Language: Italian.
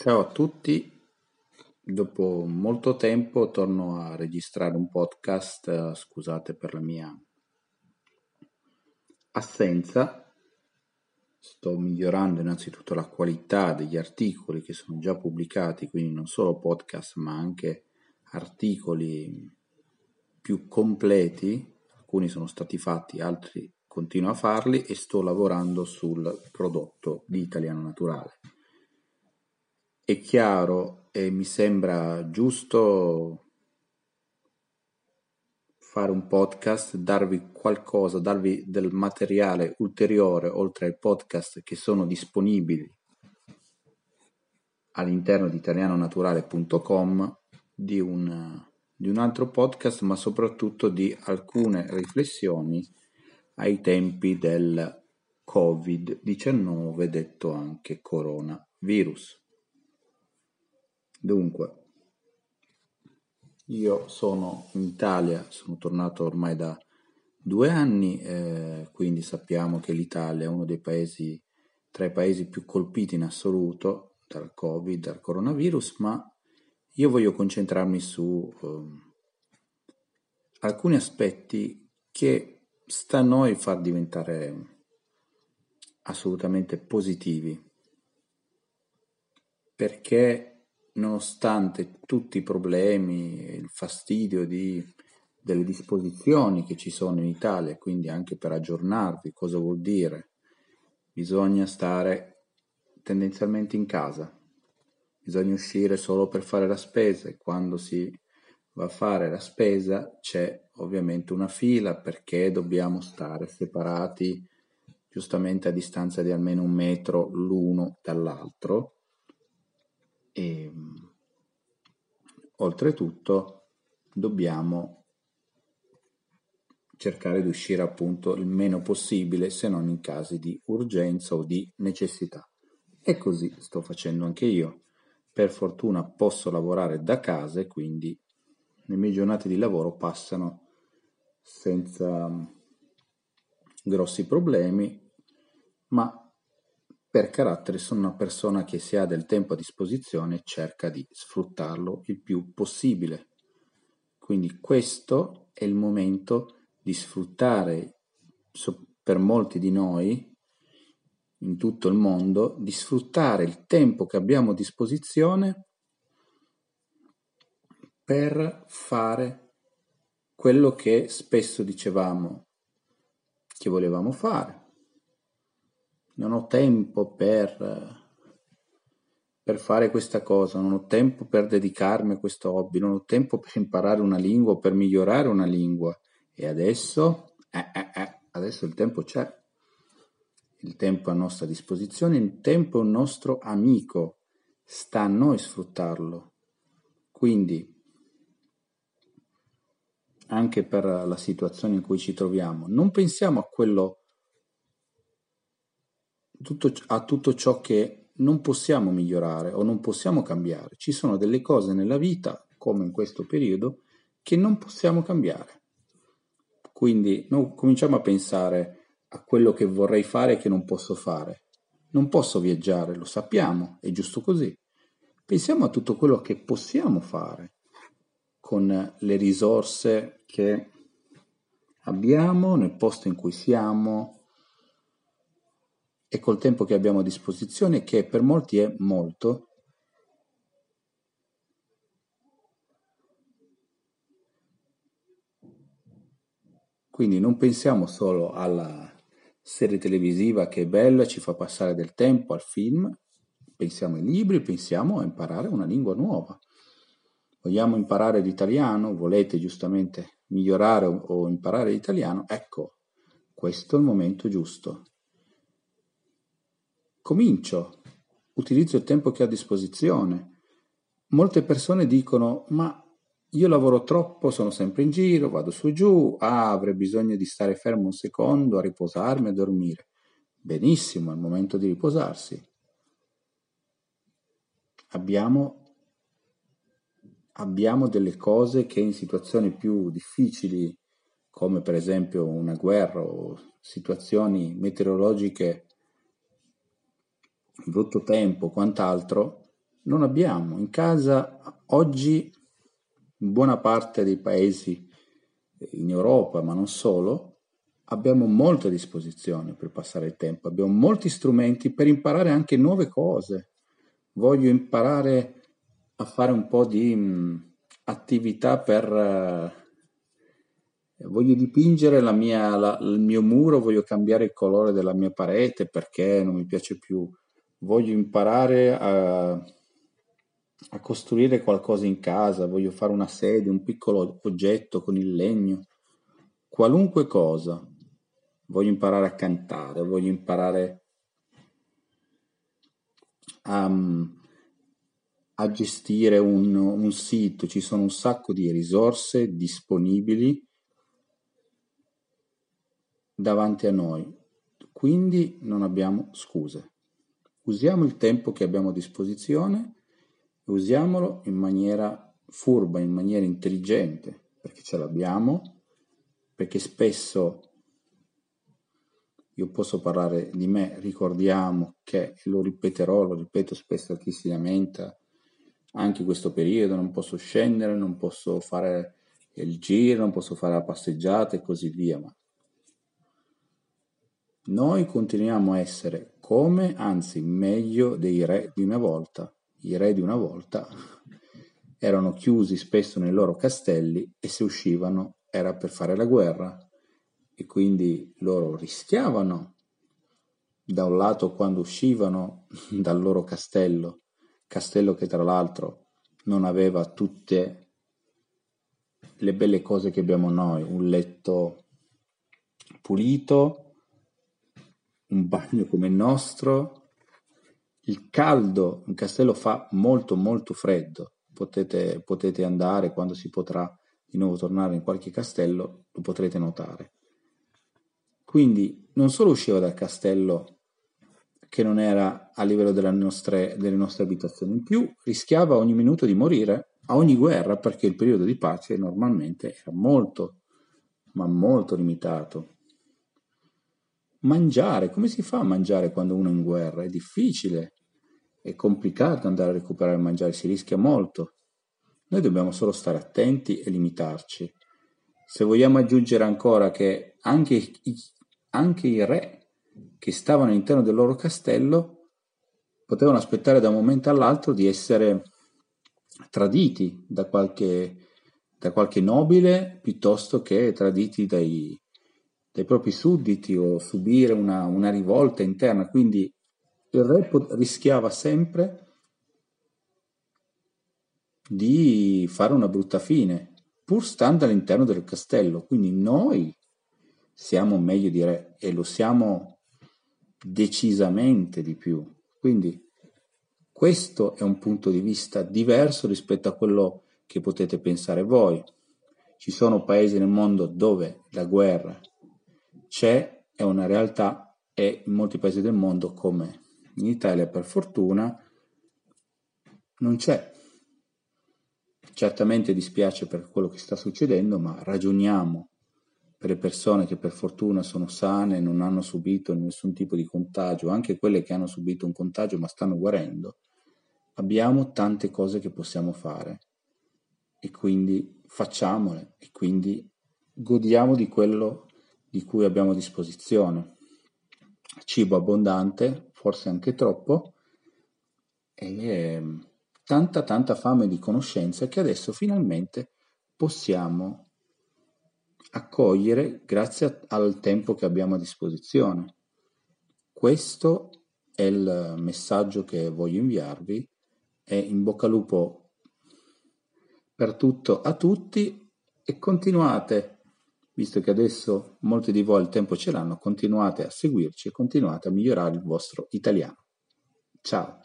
Ciao a tutti, dopo molto tempo torno a registrare un podcast, scusate per la mia assenza, sto migliorando innanzitutto la qualità degli articoli che sono già pubblicati, quindi non solo podcast ma anche articoli più completi, alcuni sono stati fatti, altri continuo a farli e sto lavorando sul prodotto di Italiano Naturale è chiaro e mi sembra giusto fare un podcast, darvi qualcosa, darvi del materiale ulteriore oltre ai podcast che sono disponibili all'interno di italianonaturale.com di un, di un altro podcast, ma soprattutto di alcune riflessioni ai tempi del Covid-19, detto anche coronavirus. Dunque, io sono in Italia, sono tornato ormai da due anni, eh, quindi sappiamo che l'Italia è uno dei paesi, tra i paesi più colpiti in assoluto dal Covid, dal coronavirus, ma io voglio concentrarmi su eh, alcuni aspetti che sta a noi far diventare assolutamente positivi, perché nonostante tutti i problemi, il fastidio di, delle disposizioni che ci sono in Italia, quindi anche per aggiornarvi cosa vuol dire, bisogna stare tendenzialmente in casa, bisogna uscire solo per fare la spesa e quando si va a fare la spesa c'è ovviamente una fila perché dobbiamo stare separati giustamente a distanza di almeno un metro l'uno dall'altro e oltretutto dobbiamo cercare di uscire appunto il meno possibile se non in casi di urgenza o di necessità. E così sto facendo anche io. Per fortuna posso lavorare da casa e quindi le mie giornate di lavoro passano senza grossi problemi, ma per carattere sono una persona che se ha del tempo a disposizione cerca di sfruttarlo il più possibile. Quindi questo è il momento di sfruttare per molti di noi in tutto il mondo, di sfruttare il tempo che abbiamo a disposizione per fare quello che spesso dicevamo che volevamo fare non ho tempo per, per fare questa cosa, non ho tempo per dedicarmi a questo hobby, non ho tempo per imparare una lingua o per migliorare una lingua. E adesso, eh, eh, eh, adesso il tempo c'è. Il tempo è a nostra disposizione, il tempo è un nostro amico, sta a noi sfruttarlo. Quindi, anche per la situazione in cui ci troviamo, non pensiamo a quello tutto, a tutto ciò che non possiamo migliorare o non possiamo cambiare. Ci sono delle cose nella vita, come in questo periodo, che non possiamo cambiare. Quindi noi cominciamo a pensare a quello che vorrei fare e che non posso fare. Non posso viaggiare, lo sappiamo, è giusto così. Pensiamo a tutto quello che possiamo fare con le risorse che abbiamo nel posto in cui siamo, e col tempo che abbiamo a disposizione, che per molti è molto, Quindi non pensiamo solo alla serie televisiva che è bella, ci fa passare del tempo, al film, pensiamo ai libri, pensiamo a imparare una lingua nuova. Vogliamo imparare l'italiano? Volete giustamente migliorare o imparare l'italiano? Ecco, questo è il momento giusto. Comincio, utilizzo il tempo che ho a disposizione. Molte persone dicono, ma io lavoro troppo, sono sempre in giro, vado su e giù, ah, avrei bisogno di stare fermo un secondo, a riposarmi, a dormire. Benissimo, è il momento di riposarsi. Abbiamo, abbiamo delle cose che in situazioni più difficili, come per esempio una guerra o situazioni meteorologiche brutto tempo, quant'altro, non abbiamo. In casa oggi buona parte dei paesi in Europa, ma non solo, abbiamo molto a disposizione per passare il tempo, abbiamo molti strumenti per imparare anche nuove cose. Voglio imparare a fare un po' di mh, attività per... Uh, voglio dipingere la mia, la, il mio muro, voglio cambiare il colore della mia parete perché non mi piace più. Voglio imparare a, a costruire qualcosa in casa, voglio fare una sedia, un piccolo oggetto con il legno, qualunque cosa. Voglio imparare a cantare, voglio imparare a, a gestire un, un sito, ci sono un sacco di risorse disponibili davanti a noi, quindi non abbiamo scuse. Usiamo il tempo che abbiamo a disposizione e usiamolo in maniera furba, in maniera intelligente, perché ce l'abbiamo, perché spesso io posso parlare di me, ricordiamo che, lo ripeterò, lo ripeto spesso a chi si lamenta, anche questo periodo non posso scendere, non posso fare il giro, non posso fare la passeggiata e così via, ma noi continuiamo a essere come, anzi meglio dei re di una volta. I re di una volta erano chiusi spesso nei loro castelli e se uscivano era per fare la guerra e quindi loro rischiavano da un lato quando uscivano dal loro castello, castello che tra l'altro non aveva tutte le belle cose che abbiamo noi, un letto pulito, un bagno come il nostro, il caldo in castello fa molto molto freddo, potete, potete andare quando si potrà di nuovo tornare in qualche castello, lo potrete notare. Quindi non solo usciva dal castello che non era a livello nostre, delle nostre abitazioni, in più rischiava ogni minuto di morire a ogni guerra perché il periodo di pace normalmente era molto, ma molto limitato mangiare, come si fa a mangiare quando uno è in guerra? È difficile, è complicato andare a recuperare il mangiare, si rischia molto. Noi dobbiamo solo stare attenti e limitarci. Se vogliamo aggiungere ancora che anche i, anche i re che stavano all'interno del loro castello potevano aspettare da un momento all'altro di essere traditi da qualche, da qualche nobile piuttosto che traditi dai, dai propri sudditi o subire una, una rivolta interna, quindi il re rischiava sempre di fare una brutta fine, pur stando all'interno del castello. Quindi noi siamo meglio di re e lo siamo decisamente di più. Quindi questo è un punto di vista diverso rispetto a quello che potete pensare voi. Ci sono paesi nel mondo dove la guerra c'è, è una realtà e in molti paesi del mondo come in Italia per fortuna non c'è. Certamente dispiace per quello che sta succedendo, ma ragioniamo per le persone che per fortuna sono sane, non hanno subito nessun tipo di contagio, anche quelle che hanno subito un contagio ma stanno guarendo, abbiamo tante cose che possiamo fare e quindi facciamole e quindi godiamo di quello di cui abbiamo a disposizione. Cibo abbondante, forse anche troppo, e tanta tanta fame di conoscenza che adesso finalmente possiamo accogliere grazie al tempo che abbiamo a disposizione. Questo è il messaggio che voglio inviarvi e in bocca al lupo per tutto a tutti e continuate visto che adesso molti di voi il tempo ce l'hanno, continuate a seguirci e continuate a migliorare il vostro italiano. Ciao!